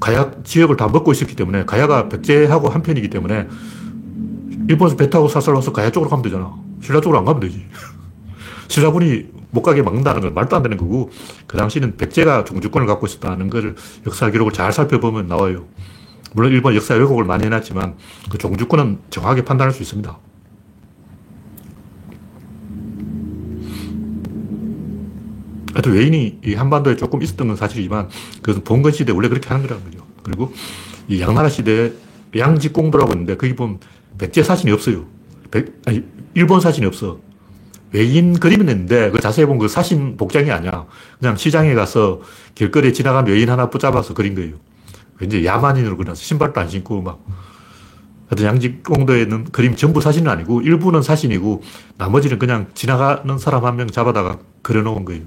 가야 지역을 다 먹고 있었기 때문에 가야가 백제하고 한편이기 때문에 일본에서 배 타고 사설 와서 가야 쪽으로 가면 되잖아. 신라 쪽으로 안 가면 되지. (laughs) 신라군이 못 가게 막는다는 건 말도 안 되는 거고 그 당시는 백제가 종주권을 갖고 있었다는 걸 역사 기록을 잘 살펴보면 나와요. 물론 일본 역사 왜곡을 많이 해놨지만 그 종주권은 정확하게 판단할 수 있습니다. 하여튼 외인이 이 한반도에 조금 있었던 건 사실이지만 그것은 봉건 시대 원래 그렇게 하는 거라는 거죠. 그리고 이 양나라 시대 양직공부라고 있는데 거기 보면 백제 사신이 없어요. 백, 아니, 일본 사신이 없어. 외인 그림은 있는데 그 자세히 보면 그 사신 복장이 아니야. 그냥 시장에 가서 길거리에 지나간 외인 하나 붙잡아서 그린 거예요. 왠지 야만인으로 그려서 신발도 안 신고 막. 하여튼 양지공도에 있는 그림 전부 사진은 아니고 일부는 사진이고 나머지는 그냥 지나가는 사람 한 명 잡아다가 그려놓은 거예요.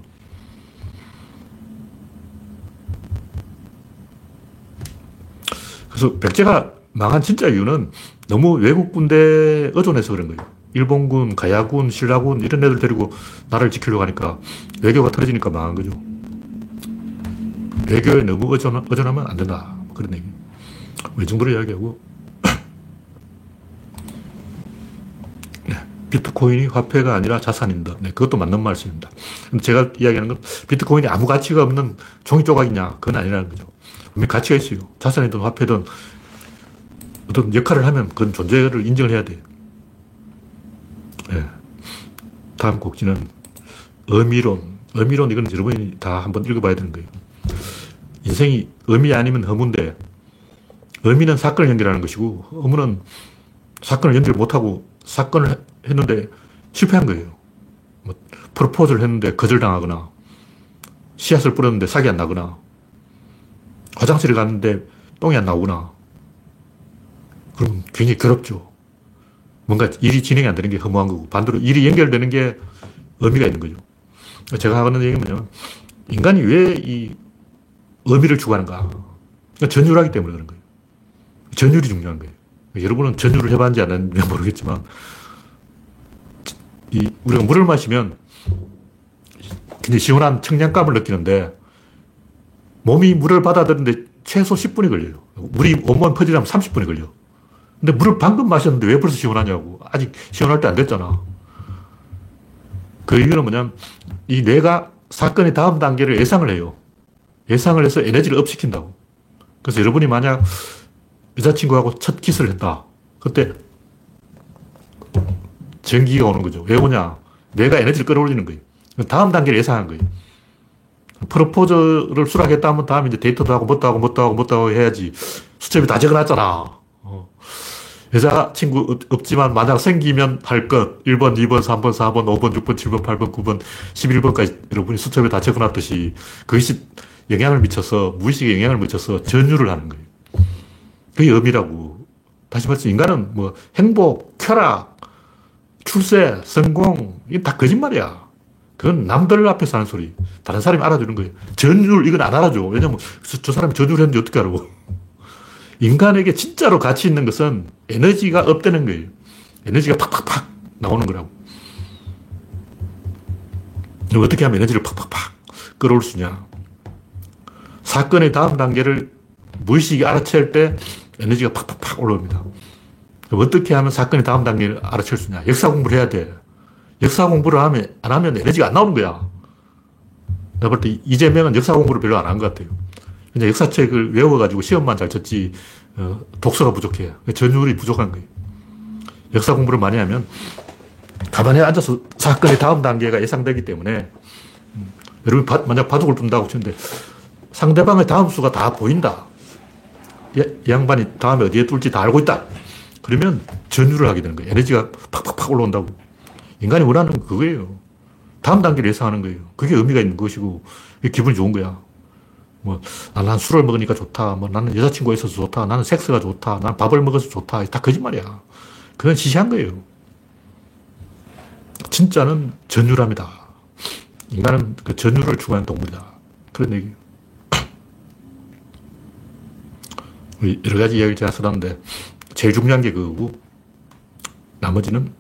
그래서 백제가 망한 진짜 이유는 너무 외국 군대에 의존해서 그런 거예요. 일본군, 가야군, 신라군 이런 애들 데리고 나라를 지키려고 하니까 외교가 틀어지니까 망한 거죠. 외교에 너무 의존, 의존하면 안 된다. 그런 얘기. 외정부를 이야기하고 (clears throat) 네, 비트코인이 화폐가 아니라 자산입니다. 네, 그것도 맞는 말씀입니다. 제가 이야기하는 건 비트코인이 아무 가치가 없는 종이 조각이냐? 그건 아니라는 거죠. 분명 가치가 있어요. 자산이든 화폐든 어떤 역할을 하면 그건 존재를 인정을 해야 돼요. 네. 다음 곡지는 의미론. 의미론 이건 여러분이 다 한번 읽어봐야 되는 거예요. 인생이 의미 아니면 허무인데 의미는 사건을 연결하는 것이고 허무는 사건을 연결 못하고 사건을 했는데 실패한 거예요. 뭐 프로포즈를 했는데 거절당하거나 씨앗을 뿌렸는데 싹이 안 나거나 화장실에 갔는데 똥이 안 나오거나 그럼 굉장히 괴롭죠. 뭔가 일이 진행이 안 되는 게 허무한 거고 반대로 일이 연결되는 게 의미가 있는 거죠. 제가 하는 얘기는 뭐냐면 인간이 왜 이 의미를 추구하는가. 전율하기 때문에 그런 거예요. 전율이 중요한 거예요. 여러분은 전율을 해봤는지 안 했는지 (laughs) 모르겠지만 이 우리가 물을 마시면 굉장히 시원한 청량감을 느끼는데 몸이 물을 받아들이는데 최소 10분이 걸려요. 물이 온몸에 퍼지려면 30분이 걸려. 근데 물을 방금 마셨는데 왜 벌써 시원하냐고. 아직 시원할 때 안 됐잖아. 그 이유는 뭐냐면 이 뇌가 사건의 다음 단계를 예상을 해요. 예상을 해서 에너지를 업시킨다고. 그래서 여러분이 만약 여자친구하고 첫 키스를 했다. 그때 전기가 오는 거죠. 왜 오냐? 뇌가 에너지를 끌어올리는 거예요. 다음 단계를 예상한 거예요. 프로포즈를 수락했다 하면 다음에 이제 데이트도 하고 뭣도 하고 뭣도 하고 뭣도 하고 해야지. 수첩이 다 적어놨잖아. 어. 여자 친구 없지만 만약 생기면 할 것. 1번, 2번, 3번, 4번, 5번, 6번, 7번, 8번, 9번, 11번까지 여러분이 수첩에 다 적어놨듯이 그것이 영향을 미쳐서, 무의식에 영향을 미쳐서 전율을 하는 거예요. 그게 의미라고. 다시 말해서 인간은 뭐 행복, 쾌락, 출세, 성공, 이게 다 거짓말이야. 그건 남들 앞에서 하는 소리. 다른 사람이 알아주는 거예요. 전율, 이건 안 알아줘. 왜냐면 저, 저 사람이 전율을 했는지 어떻게 알아? 인간에게 진짜로 가치 있는 것은 에너지가 업되는 거예요. 에너지가 팍팍팍 나오는 거라고. 어떻게 하면 에너지를 팍팍팍 끌어올 수 있냐. 사건의 다음 단계를 무의식이 알아챌 때 에너지가 팍팍팍 올라옵니다. 어떻게 하면 사건의 다음 단계를 알아챌 수 있냐. 역사 공부를 해야 돼. 역사 공부를 하면, 안 하면 에너지가 안 나오는 거야. 내가 볼 때 이재명은 역사 공부를 별로 안 한 것 같아요. 그냥 역사책을 외워가지고 시험만 잘 쳤지, 어, 독서가 부족해. 전율이 부족한 거예요. 역사 공부를 많이 하면 가만히 앉아서 사건의 다음 단계가 예상되기 때문에 음, 여러분 바, 만약 바둑을 둔다고 치는데 상대방의 다음 수가 다 보인다. 이 양반이 다음에 어디에 뚫지 다 알고 있다. 그러면 전율을 하게 되는 거예요. 에너지가 팍팍팍 올라온다고. 인간이 원하는 건 그거예요. 다음 단계를 예상하는 거예요. 그게 의미가 있는 것이고, 기분이 좋은 거야. 뭐, 아, 난 술을 먹으니까 좋다. 뭐, 나는 여자친구가 있어서 좋다. 나는 섹스가 좋다. 나는 밥을 먹어서 좋다. 다 거짓말이야. 그건 시시한 거예요. 진짜는 전율합니다. 인간은 그 전율을 추구하는 동물이다. 그런 얘기예요. 여러 가지 이야기를 제가 써놨는데, 제일 중요한 게 그거고, 나머지는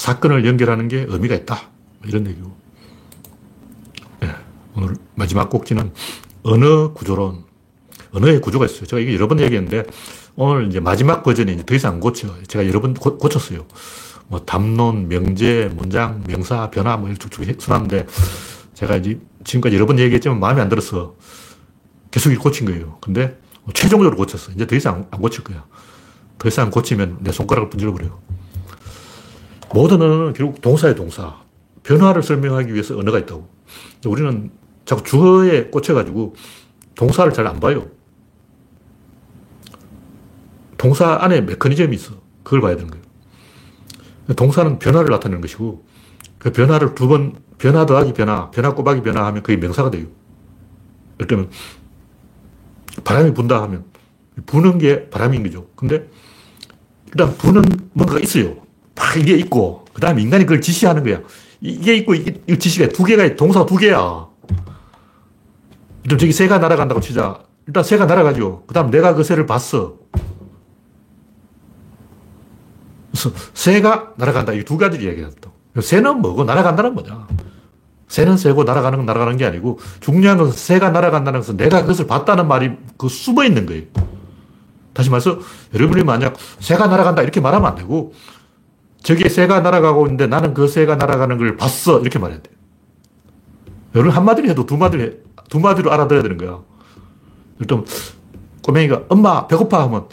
사건을 연결하는 게 의미가 있다. 이런 얘기고. 네, 오늘 마지막 꼭지는 언어 구조론. 언어의 구조가 있어요. 제가 이게 여러 번 얘기했는데, 오늘 이제 마지막 버전이 이제 더 이상 안 고쳐. 제가 여러 번 고, 쳤어요 뭐, 담론, 명제, 문장, 명사, 변화, 뭐, 이렇게 쭉쭉 써놨는데, 제가 이제 지금까지 여러 번 얘기했지만 마음에 안 들어서 계속 고친 거예요. 근데 최종적으로 고쳤어. 이제 더 이상 안 고칠 거야. 더 이상 고치면 내 손가락을 분질러버려요. 모든 언어는 결국 동사의 동사. 변화를 설명하기 위해서 언어가 있다고. 우리는 자꾸 주어에 꽂혀가지고 동사를 잘 안 봐요. 동사 안에 메커니즘이 있어. 그걸 봐야 되는 거예요. 동사는 변화를 나타내는 것이고, 그 변화를 두 번, 변화 더하기 변화, 변화 꼬박이 변화 하면 그게 명사가 돼요. 예를 들면, 바람이 분다 하면, 부는 게 바람인 거죠. 근데, 일단 부는 뭔가가 있어요. 막 이게 있고, 그 다음에 인간이 그걸 지시하는 거야. 이게 있고, 이게 지시가 두 개가, 동사가 두 개야. 일단 저기 새가 날아간다고 치자. 일단 새가 날아가죠. 그 다음 내가 그 새를 봤어. 그래서 새가 날아간다. 이 두 가지 이야기가 또. 새는 뭐고 날아간다는 뭐냐. 새는 새고 날아가는 건 날아가는 게 아니고 중요한 것은 새가 날아간다는 것은 내가 그것을 봤다는 말이 그 숨어 있는 거예요. 다시 말해서 여러분이 만약 새가 날아간다 이렇게 말하면 안 되고 저기 새가 날아가고 있는데 나는 그 새가 날아가는 걸 봤어 이렇게 말해야 돼. 여러분 한마디로 해도 두 마디로, 두 마디로 알아들어야 되는 거야. 일단 꼬맹이가 엄마 배고파 하면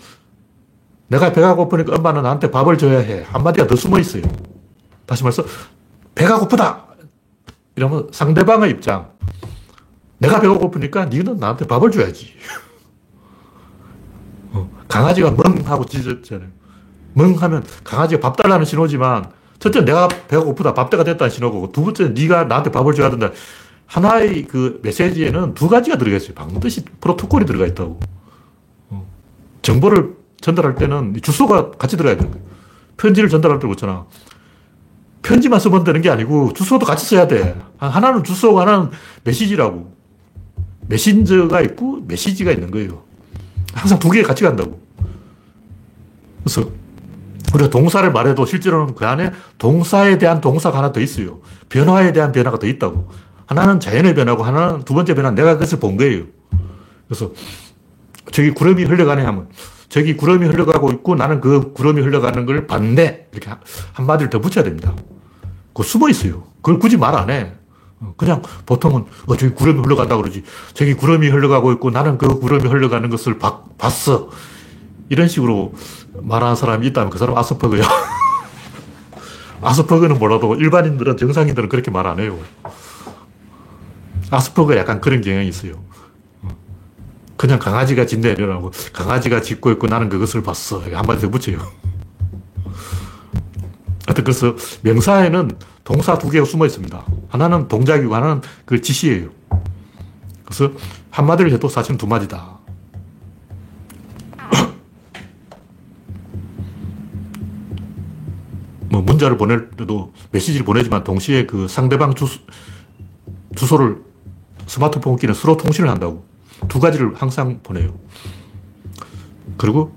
내가 배가 고프니까 엄마는 나한테 밥을 줘야 해. 한마디가 더 숨어 있어요. 다시 말해서 배가 고프다. 이러면 상대방의 입장. 내가 배가 고프니까 니는 나한테 밥을 줘야지. (laughs) 어, 강아지가 멍 하고 짖었잖아요. 멍 하면 강아지가 밥 달라는 신호지만 첫째 내가 배가 고프다 밥때가 됐다는 신호고 두 번째 네가 나한테 밥을 줘야 된다. 하나의 그 메시지에는 두 가지가 들어가 있어요. 반드시 프로토콜이 들어가 있다고. 어, 정보를 전달할 때는 주소가 같이 들어가야 되는 거예요. 편지를 전달할 때 그렇잖아. 편지만 쓰면 되는 게 아니고 주소도 같이 써야 돼. 하나는 주소고 하나는 메시지라고. 메신저가 있고 메시지가 있는 거예요. 항상 두 개 같이 간다고. 그래서 우리가 동사를 말해도 실제로는 그 안에 동사에 대한 동사가 하나 더 있어요. 변화에 대한 변화가 더 있다고. 하나는 자연의 변화고 하나는 두 번째 변화 내가 그것을 본 거예요. 그래서 저기 구름이 흘러가네 하면 저기 구름이 흘러가고 있고 나는 그 구름이 흘러가는 걸 봤네. 이렇게 한마디를 더 붙여야 됩니다. 그 숨어 있어요. 그걸 굳이 말 안 해. 그냥 보통은 어, 저기 구름이 흘러간다 그러지. 저기 구름이 흘러가고 있고 나는 그 구름이 흘러가는 것을 바, 봤어. 이런 식으로 말하는 사람이 있다면 그 사람 아스퍼그야. (laughs) 아스퍼그는 몰라도 일반인들은 정상인들은 그렇게 말 안 해요. 아스퍼그 약간 그런 경향이 있어요. 그냥 강아지가 짖네 이러고 강아지가 짖고 있고 나는 그것을 봤어. 한마디 더 붙여요. 하여튼 그래서 명사에는 동사 두 개가 숨어 있습니다. 하나는 동작이고 하나는 그 지시예요. 그래서 한마디를 해도 사실은 두 마디다. 뭐 문자를 보낼 때도 메시지를 보내지만 동시에 그 상대방 주소, 주소를 스마트폰 끼는 서로 통신을 한다고. 두 가지를 항상 보내요. 그리고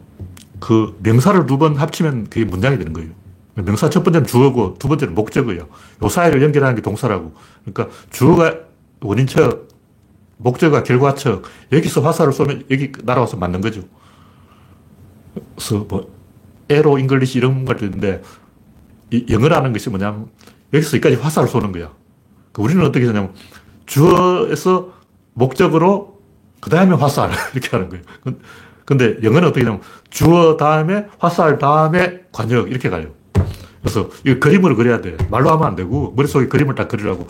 그 명사를 두 번 합치면 그게 문장이 되는 거예요. 명사 첫 번째는 주어고 두 번째는 목적어예요. 요 사이를 연결하는 게 동사라고. 그러니까 주어가 원인측, 목적어가 결과측. 여기서 화살을 쏘면 여기 날아와서 맞는 거죠. 그래서 뭐 arrow English 이런 것도 있는데 영어라는 것이 뭐냐면 여기서 여기까지 화살을 쏘는 거야. 그러니까 우리는 어떻게 하냐면 주어에서 목적으로 그 다음에 화살 (laughs) 이렇게 하는 거예요. 근데 영어는 어떻게 하냐면 주어 다음에 화살 다음에 과녁 이렇게 가요. 그래서 이 그림을 그려야 돼. 말로 하면 안 되고 머릿속에 그림을 딱 그리라고.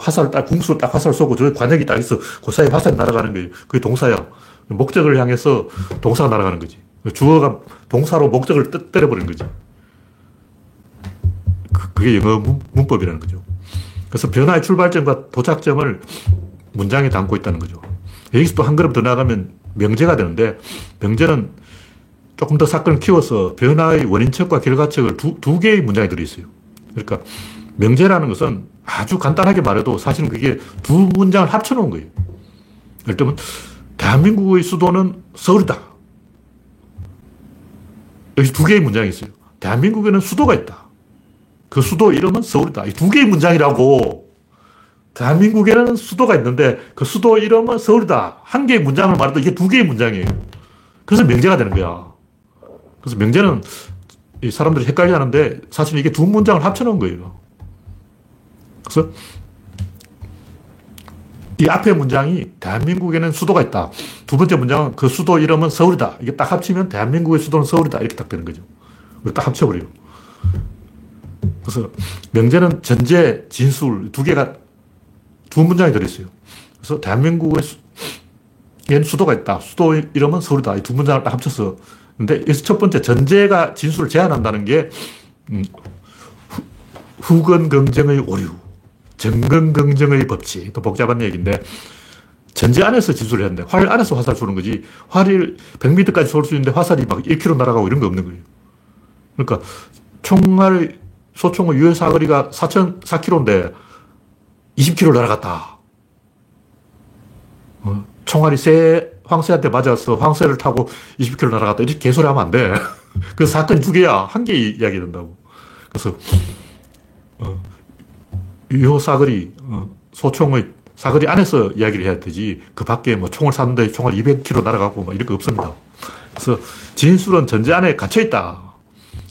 화살 딱 궁수 딱 화살 쏘고 저 관역이 딱 있어. 그 사이에 화살이 날아가는 거예요. 그게 동사야. 목적을 향해서 동사가 날아가는 거지. 주어가 동사로 목적을 때려버리는 거지. 그, 그게 영어 문, 법이라는 거죠. 그래서 변화의 출발점과 도착점을 문장에 담고 있다는 거죠. 여기서 또 한 걸음 더 나가면 명제가 되는데 명제는 조금 더 사건을 키워서 변화의 원인척과 결과척을 두, 두 개의 문장이 들어있어요. 그러니까 명제라는 것은 아주 간단하게 말해도 사실은 그게 두 문장을 합쳐놓은 거예요. 예를 들면 대한민국의 수도는 서울이다. 여기 두 개의 문장이 있어요. 대한민국에는 수도가 있다. 그 수도 이름은 서울이다. 이 두 개의 문장이라고 대한민국에는 수도가 있는데 그 수도 이름은 서울이다. 한 개의 문장을 말해도 이게 두 개의 문장이에요. 그래서 명제가 되는 거야. 그래서 명제는 사람들이 헷갈려 하는데 사실 이게 두 문장을 합쳐놓은 거예요. 그래서 이 앞에 문장이 대한민국에는 수도가 있다. 두 번째 문장은 그 수도 이름은 서울이다. 이게 딱 합치면 대한민국의 수도는 서울이다. 이렇게 딱 되는 거죠. 딱 합쳐버려요. 그래서 명제는 전제, 진술 두 개가 두 문장이 들어있어요. 그래서 대한민국에 수도가 있다. 수도 이름은 서울이다. 이 두 문장을 딱 합쳐서. 근데 첫 번째 전제가 진술을 제한한다는 게, 음, 후근 긍정의 오류, 정근 긍정의 법칙. 또 복잡한 얘기인데, 전지 안에서 지수를 했는데, 활 안에서 화살 쏘는 거지, 활이 100m까지 쏠 수 있는데 화살이 막 1km 날아가고 이런 거 없는 거예요. 그러니까, 총알, 소총의 유효 사거리가 4천, 4km인데, 20km 날아갔다. 어, 총알이 새, 황새한테 맞아서 황새를 타고 20km 날아갔다. 이렇게 개소리 하면 안 돼. (laughs) 그 사건이 두 개야. 한 개 이야기 된다고. 그래서, 어, 유효 사거리, 어, 소총의 사거리 안에서 이야기를 해야 되지. 그 밖에 뭐 총을 쐈는데 총알 200km 날아가고 막 이런 거 없습니다. 그래서 진술은 전제 안에 갇혀있다.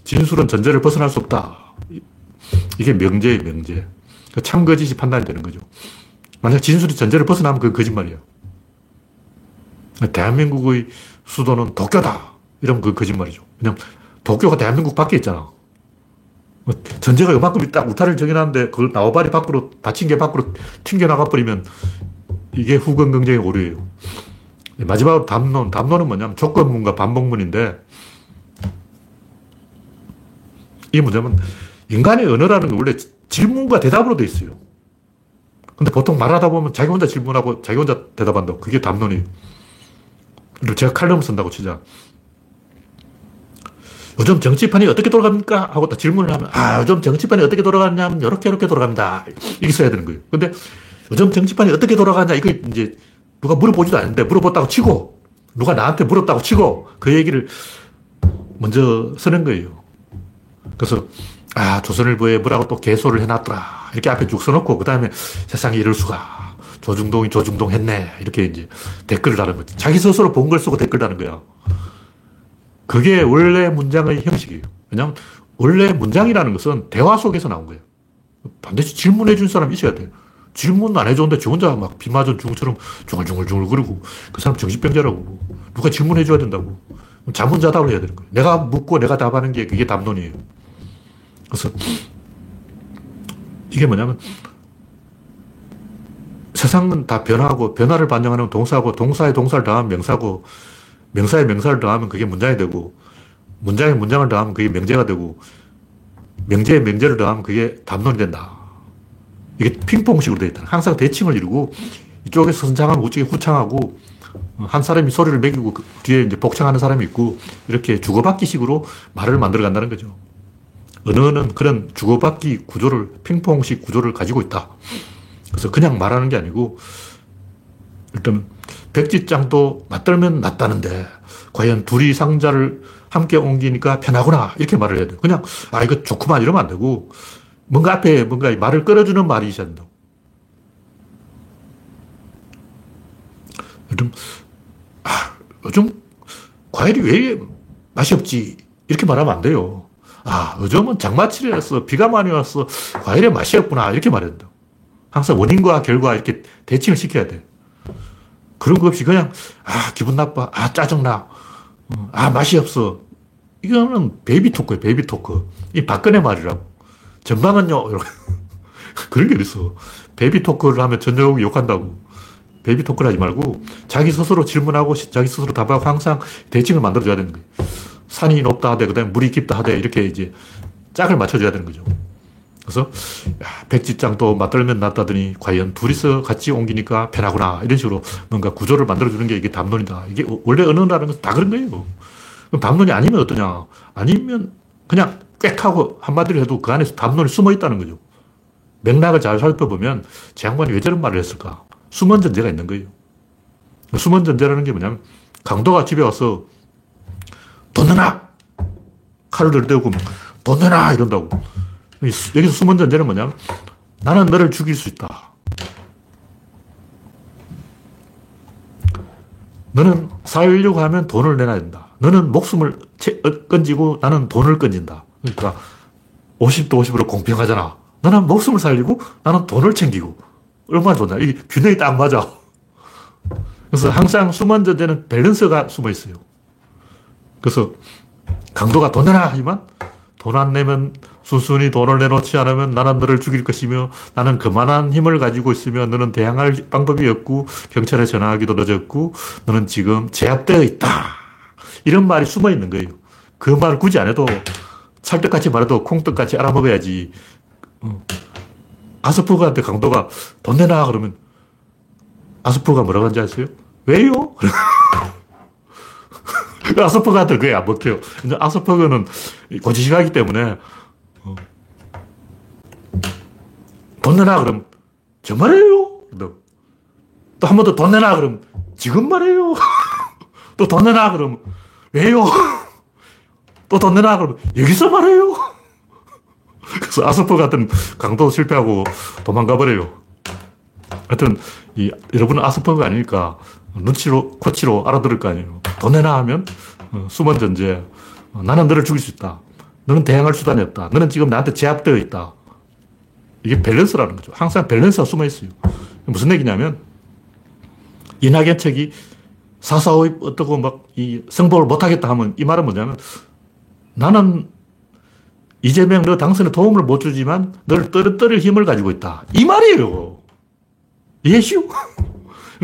진술은 전제를 벗어날 수 없다. 이게 명제예요, 명제. 그 참거짓이 판단이 되는 거죠. 만약 진술이 전제를 벗어나면 그건 거짓말이야. 대한민국의 수도는 도쿄다. 이러면 그 거짓말이죠. 왜냐면 도쿄가 대한민국 밖에 있잖아. 뭐 전제가 요만큼 딱 우타를 정해놨는데 그걸 나와바리 밖으로 다친 게 밖으로 튕겨나가 버리면 이게 후근 경쟁의 오류예요. 마지막으로 담론. 담론은 뭐냐면 조건문과 반복문인데 이 문제는 인간의 언어라는 게 원래 질문과 대답으로 돼 있어요. 근데 보통 말하다 보면 자기 혼자 질문하고 자기 혼자 대답한다고. 그게 담론이에요. 제가 칼럼 쓴다고 치자. 요즘 정치판이 어떻게 돌아갑니까? 하고 딱 질문을 하면, 아, 요즘 정치판이 어떻게 돌아가냐면, 이렇게, 이렇게 돌아갑니다. 이렇게 써야 되는 거예요. 근데 요즘 정치판이 어떻게 돌아가냐, 이거 이제 누가 물어보지도 않는데, 물어봤다고 치고, 누가 나한테 물었다고 치고, 그 얘기를 먼저 쓰는 거예요. 그래서, 아, 조선일보에 뭐라고 또 개소를 해놨더라. 이렇게 앞에 쭉 써놓고, 그 다음에 세상에 이럴 수가. 조중동이 조중동 했네. 이렇게 이제 댓글을 다는 거지. 자기 스스로 본 걸 쓰고 댓글 다는 거야. 그게 원래 문장의 형식이에요. 왜냐하면 원래 문장이라는 것은 대화 속에서 나온 거예요. 반드시 질문해 준 사람이 있어야 돼요. 질문 안 해줬는데 저 혼자 막 비 맞은 중처럼 중얼중얼중얼 거리고 그 사람 정신병자라고. 누가 질문해 줘야 된다고. 자문자답을 해야 되는 거예요. 내가 묻고 내가 답하는 게 그게 담론이에요. 그래서 이게 뭐냐면 세상은 다 변하고 변화를 반영하는 동사고 동사에 동사를 더하면 명사고 명사에 명사를 더하면 그게 문장이 되고 문장에 문장을 더하면 그게 명제가 되고 명제에 명제를 더하면 그게 담론이 된다. 이게 핑퐁식으로 되어 있다. 항상 대칭을 이루고 이쪽에서 선창하면 우쪽에 후창하고 한 사람이 소리를 매기고 그 뒤에 이제 복창하는 사람이 있고 이렇게 주고받기식으로 말을 만들어 간다는 거죠. 언어는 그런 주고받기 구조를 핑퐁식 구조를 가지고 있다. 그래서 그냥 말하는 게 아니고 일단 백지장도 맞들면 낫다는데 과연 둘이 상자를 함께 옮기니까 편하구나 이렇게 말을 해야 돼요. 그냥 아 이거 좋구만 이러면 안 되고 뭔가 앞에 뭔가 말을 끌어주는 말이 있어야 된다. 요즘 아 요즘 과일이 왜 맛이 없지 이렇게 말하면 안 돼요. 아 요즘은 장마철이라서 비가 많이 와서 과일에 맛이 없구나 이렇게 말해야 된다. 항상 원인과 결과 이렇게 대칭을 시켜야 돼. 그런 거 없이 그냥, 아, 기분 나빠. 아, 짜증나. 어, 아, 맛이 없어. 이거는 baby talk예요, baby talk. 이 박근혜 말이라고. 전망은요, (laughs) 그런 게 어딨어. baby talk를 하면 전역이 욕한다고. baby talk를 하지 말고 자기 스스로 질문하고 자기 스스로 답하고 항상 대칭을 만들어줘야 되는 거예요. 산이 높다 하되, 그 다음에 물이 깊다 하되, 이렇게 이제 짝을 맞춰줘야 되는 거죠. 그래서 백지장도 맞들면 낫다더니 과연 둘이서 같이 옮기니까 편하구나 이런 식으로 뭔가 구조를 만들어주는 게 이게 담론이다. 이게 원래 언어라는 건 다 그런 거예요. 그럼 담론이 아니면 어떠냐? 아니면 그냥 꽥 하고 한마디로 해도 그 안에서 담론이 숨어 있다는 거죠. 맥락을 잘 살펴보면 제 양반이 왜 저런 말을 했을까? 숨은 전제가 있는 거예요. 숨은 전제라는 게 뭐냐면 강도가 집에 와서 돈 내놔! 칼을 들대고 돈 내놔! 이런다고. 여기서 숨은 전제는 뭐냐면 나는 너를 죽일 수 있다. 너는 살려고 하면 돈을 내놔야 된다. 너는 목숨을 끈지고 나는 돈을 끈진다. 그러니까 50도 50으로 공평하잖아. 너는 목숨을 살리고 나는 돈을 챙기고. 얼마나 좋냐. 이 균형이 딱 맞아. 그래서 항상 숨은 전제는 밸런스가 숨어 있어요. 그래서 강도가 돈 내놔 하지만 돈 안 내면 순순히 돈을 내놓지 않으면 나는 너를 죽일 것이며 나는 그만한 힘을 가지고 있으며 너는 대항할 방법이 없고 경찰에 전화하기도 늦었고 너는 지금 제압되어 있다. 이런 말이 숨어 있는 거예요. 그 말을 굳이 안 해도 찰떡같이 말해도 콩떡같이 알아먹어야지 어. 아스퍼그한테 강도가 돈 내놔 그러면 아스퍼그가 뭐라고 하는지 아세요? 왜요? (laughs) 아스퍼그한테 그게 안 먹혀요. 아스퍼그는 고지식하기 때문에 어. 돈 내놔 그럼 정말이에요? 또 한 번 더 돈 내놔 그럼 지금 말해요. (laughs) 또 돈 내놔 그럼 왜요? (laughs) 또 돈 내놔 그럼 여기서 말해요. (laughs) 그래서 아스퍼 같은 강도 실패하고 도망가 버려요. 하여튼 이 여러분은 아스퍼가 아니니까 눈치로 코치로 알아들을 거 아니에요. 돈 내놔 하면 어, 숨은 전제. 어, 나는 너를 죽일 수 있다. 너는 대항할 수단이 없다. 너는 지금 나한테 제압되어 있다. 이게 밸런스라는 거죠. 항상 밸런스가 숨어 있어요. 무슨 얘기냐면 이낙연 책이 사사오입 어떻고 막이 승복을 못하겠다 하면 이 말은 뭐냐면 나는 이재명 너 당선에 도움을 못 주지만 너를 떨어뜨릴 힘을 가지고 있다. 이 말이에요. 이해시오?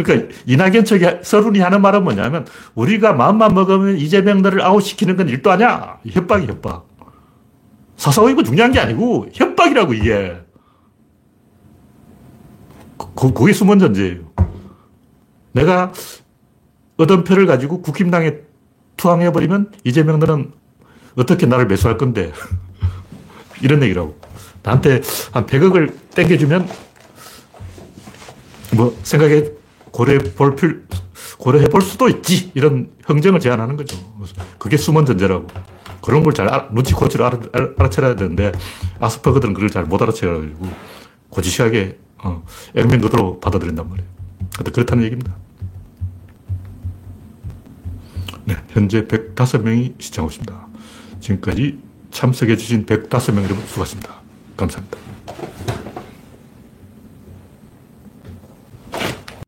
그러니까 이낙연 측이 서른이 하는 말은 뭐냐면 우리가 마음만 먹으면 이재명 너를 아웃시키는 건 일도 아니야. 협박이 협박. 사사오입은 중요한 게 아니고 협박이라고 이게. 그, 그게 숨은 전제예요. 내가 얻은 표를 가지고 국힘당에 투항해버리면 이재명 너는 어떻게 나를 매수할 건데. (laughs) 이런 얘기라고. 나한테 한 100억을 땡겨주면 뭐 생각해 고려해 볼 필, 고려해 볼 수도 있지. 이런 형정을 제안하는 거죠. 그게 숨은 전제라고. 그런 걸 잘 눈치 코치로 알아, 알아채야 되는데 아스퍼그들은 그걸 잘 못 알아채가지고 고지식하게 어, 액면 그대로 받아들인단 말이에요. 그렇다는 얘기입니다. 네, 현재 105명이 시청하고 있습니다. 지금까지 참석해주신 105명 여러분 수고하셨습니다. 감사합니다.